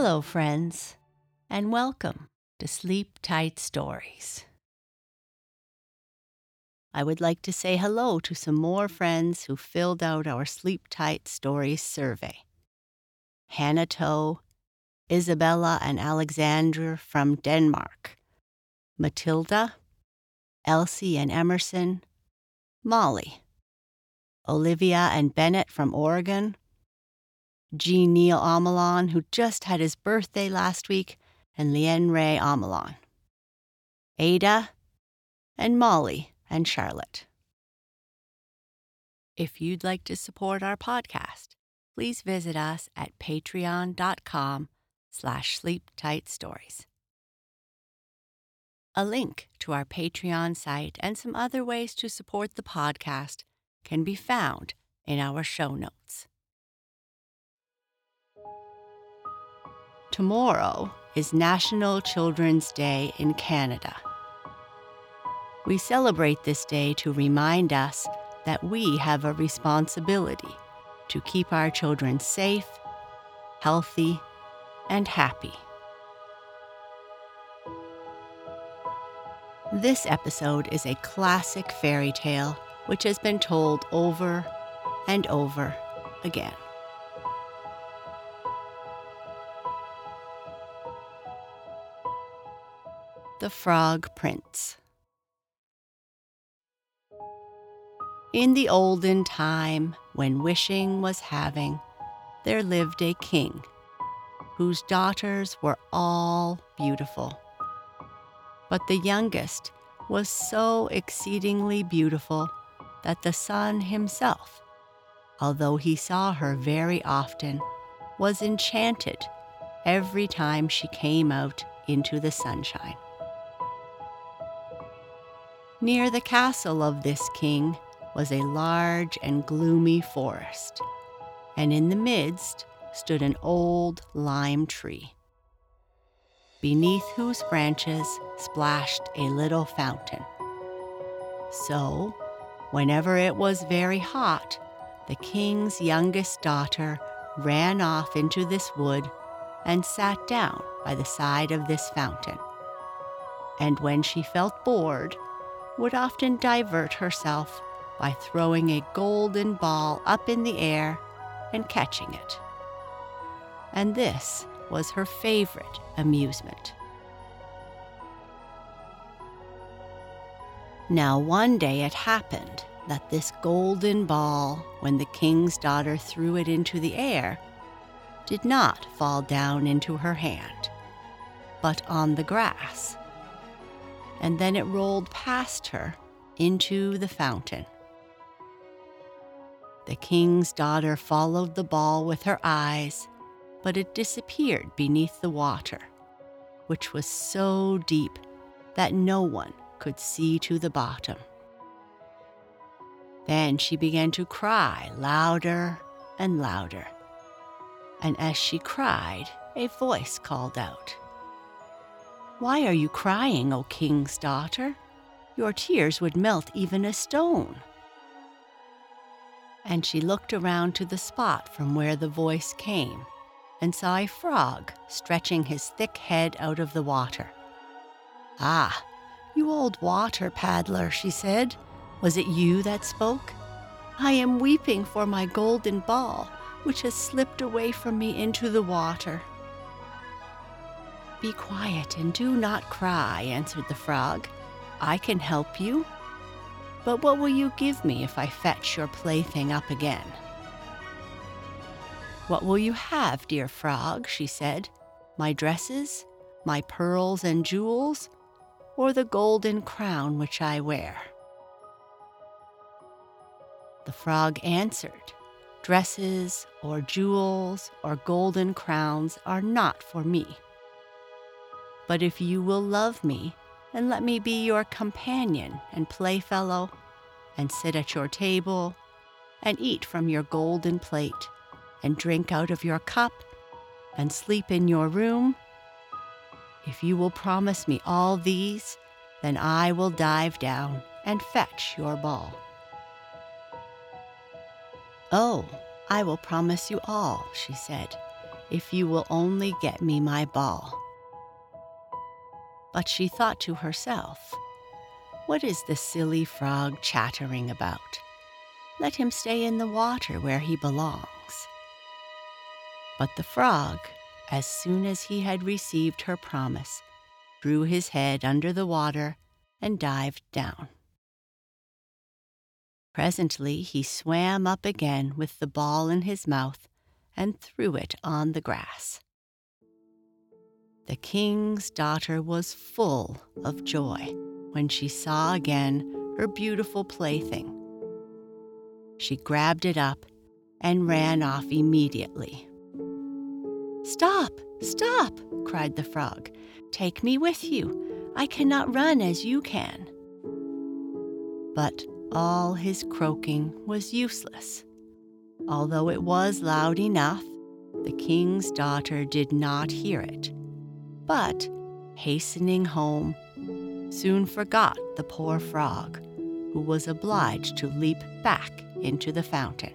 Hello, friends, and welcome to Sleep Tight Stories. I would like to say hello to some more friends who filled out our Sleep Tight Stories survey. Hannah Toe, Isabella and Alexander from Denmark, Matilda, Elsie and Emerson, Molly, Olivia and Bennett from Oregon, Jean Neal Amelon, who just had his birthday last week, and Lien Ray Amelon, Ada, and Molly and Charlotte. If you'd like to support our podcast, please visit us at patreon.com slash sleeptightstories. A link to our Patreon site and some other ways to support the podcast can be found in our show notes. Tomorrow is National Children's Day in Canada. We celebrate this day to remind us that we have a responsibility to keep our children safe, healthy, and happy. This episode is a classic fairy tale which has been told over and over again. The Frog Prince. In the olden time, when wishing was having, there lived a king whose daughters were all beautiful. But the youngest was so exceedingly beautiful that the sun himself, although he saw her very often, was enchanted every time she came out into the sunshine. Near the castle of this king was a large and gloomy forest, and in the midst stood an old lime tree, beneath whose branches splashed a little fountain. So, whenever it was very hot, the king's youngest daughter ran off into this wood and sat down by the side of this fountain. And when she felt bored, would often divert herself by throwing a golden ball up in the air and catching it. And this was her favorite amusement. Now, one day it happened that this golden ball, when the king's daughter threw it into the air, did not fall down into her hand, but on the grass and then it rolled past her into the fountain. The king's daughter followed the ball with her eyes, but it disappeared beneath the water, which was so deep that no one could see to the bottom. Then she began to cry louder and louder. And as she cried, a voice called out. Why are you crying, O king's daughter? Your tears would melt even a stone. And she looked around to the spot from where the voice came and saw a frog stretching his thick head out of the water. Ah, you old water paddler, she said. Was it you that spoke? I am weeping for my golden ball, which has slipped away from me into the water. Be quiet and do not cry, answered the frog. I can help you. But what will you give me if I fetch your plaything up again? What will you have, dear frog? she said. My dresses, my pearls and jewels, or the golden crown which I wear? The frog answered, Dresses or jewels or golden crowns are not for me. But if you will love me and let me be your companion and playfellow, and sit at your table, and eat from your golden plate, and drink out of your cup, and sleep in your room, if you will promise me all these, then I will dive down and fetch your ball. Oh, I will promise you all, she said, if you will only get me my ball. But she thought to herself, What is the silly frog chattering about? Let him stay in the water where he belongs. But the frog, as soon as he had received her promise, drew his head under the water and dived down. Presently he swam up again with the ball in his mouth and threw it on the grass. The king's daughter was full of joy when she saw again her beautiful plaything. She grabbed it up and ran off immediately. Stop! Stop! cried the frog. Take me with you. I cannot run as you can. But all his croaking was useless. Although it was loud enough, the king's daughter did not hear it, but, hastening home, soon forgot the poor frog, who was obliged to leap back into the fountain.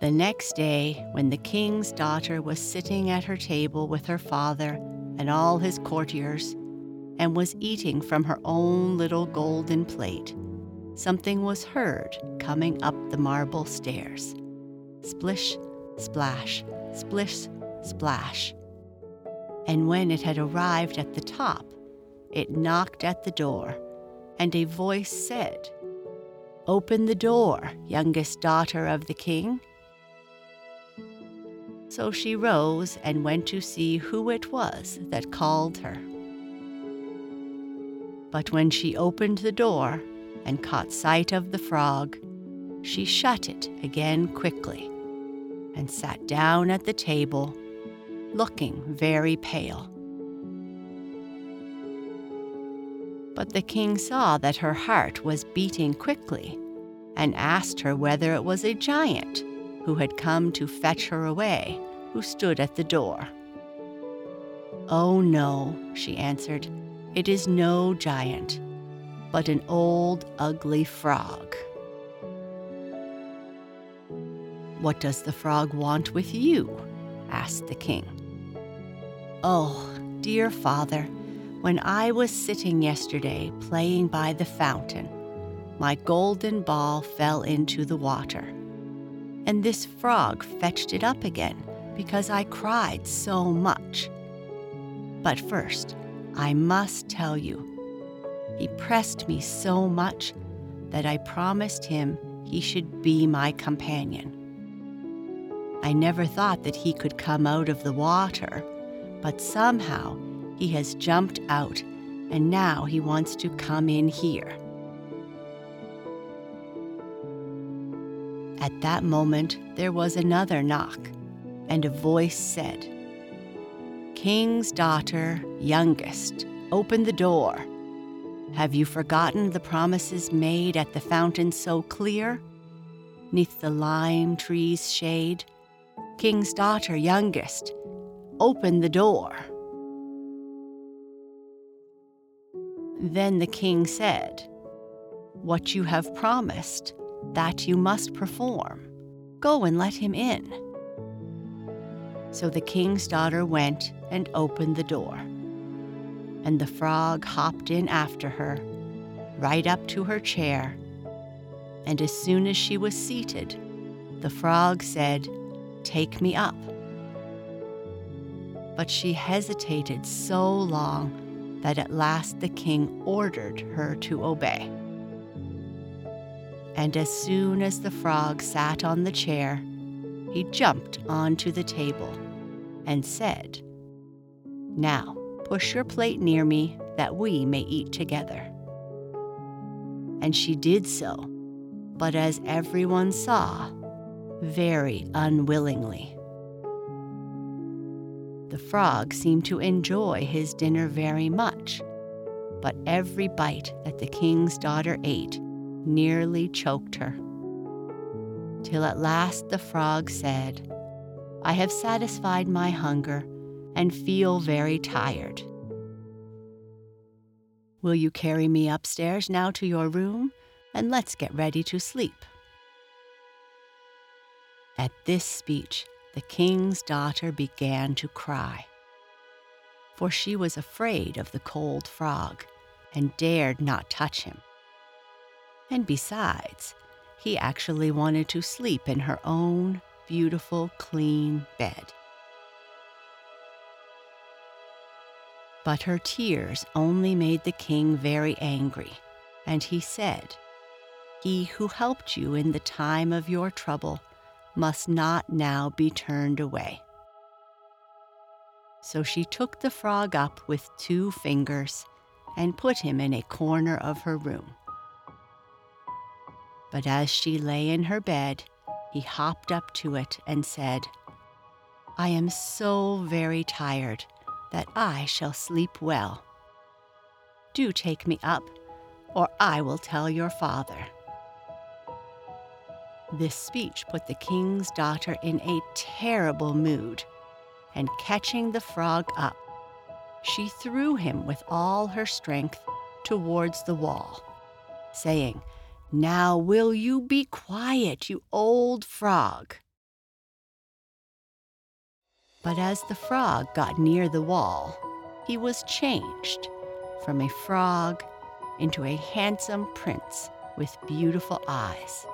The next day, when the king's daughter was sitting at her table with her father and all his courtiers, and was eating from her own little golden plate, something was heard coming up the marble stairs. Splish, splash, splish, splash. And when it had arrived at the top, it knocked at the door, and a voice said, Open the door, youngest daughter of the king. So she rose and went to see who it was that called her. But when she opened the door and caught sight of the frog, she shut it again quickly and sat down at the table, looking very pale. But the king saw that her heart was beating quickly and asked her whether it was a giant who had come to fetch her away, who stood at the door. Oh, no, she answered. It is no giant, but an old, ugly frog. What does the frog want with you? asked the king. Oh, dear father, when I was sitting yesterday playing by the fountain, my golden ball fell into the water. And this frog fetched it up again because I cried so much. But first, I must tell you, he pressed me so much that I promised him he should be my companion. I never thought that he could come out of the water, but somehow he has jumped out and now he wants to come in here. At that moment, there was another knock, and a voice said, King's daughter, youngest, open the door. Have you forgotten the promises made at the fountain so clear? Neath the lime tree's shade, King's daughter, youngest, open the door. Then the king said, What you have promised, that you must perform. Go and let him in. So the king's daughter went and opened the door. And the frog hopped in after her, right up to her chair. And as soon as she was seated, the frog said, Take me up. But she hesitated so long that at last the king ordered her to obey. And as soon as the frog sat on the chair, he jumped onto the table and said, Now push your plate near me that we may eat together. And she did so, but as everyone saw, very unwillingly. The frog seemed to enjoy his dinner very much, but every bite that the king's daughter ate nearly choked her. Till at last the frog said, I have satisfied my hunger and feel very tired. Will you carry me upstairs now to your room and let's get ready to sleep? At this speech, the king's daughter began to cry, for she was afraid of the cold frog and dared not touch him. And besides, he actually wanted to sleep in her own beautiful, clean bed. But her tears only made the king very angry, and he said, He who helped you in the time of your trouble must not now be turned away. So she took the frog up with two fingers and put him in a corner of her room. But as she lay in her bed, he hopped up to it and said, I am so very tired that I shall sleep well. Do take me up, or I will tell your father. This speech put the king's daughter in a terrible mood, and catching the frog up, she threw him with all her strength towards the wall, saying, Now will you be quiet, you old frog? But as the frog got near the wall, he was changed from a frog into a handsome prince with beautiful eyes,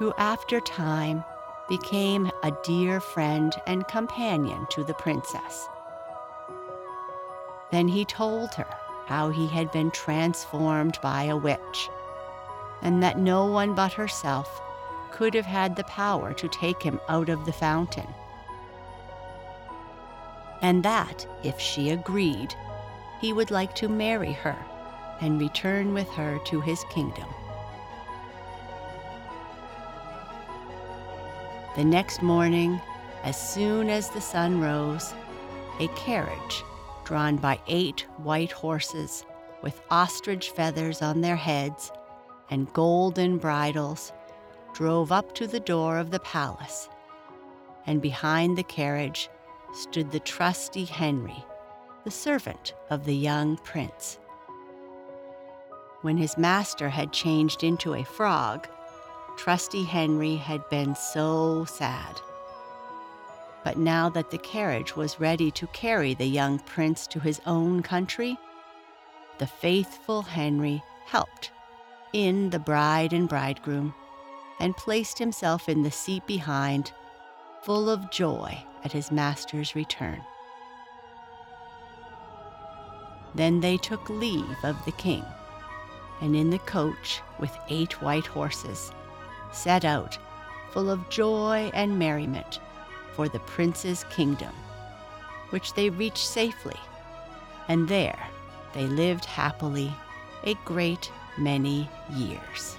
who after time became a dear friend and companion to the princess. Then he told her how he had been transformed by a witch, and that no one but herself could have had the power to take him out of the fountain and that, if she agreed, he would like to marry her and return with her to his kingdom. The next morning, as soon as the sun rose, a carriage drawn by eight white horses with ostrich feathers on their heads and golden bridles drove up to the door of the palace, and behind the carriage stood the trusty Henry, the servant of the young prince. When his master had changed into a frog, trusty Henry had been so sad. But now that the carriage was ready to carry the young prince to his own country, the faithful Henry helped in the bride and bridegroom and placed himself in the seat behind, full of joy at his master's return. Then they took leave of the king, and in the coach with eight white horses set out, full of joy and merriment, for the prince's kingdom, which they reached safely, and there they lived happily a great many years.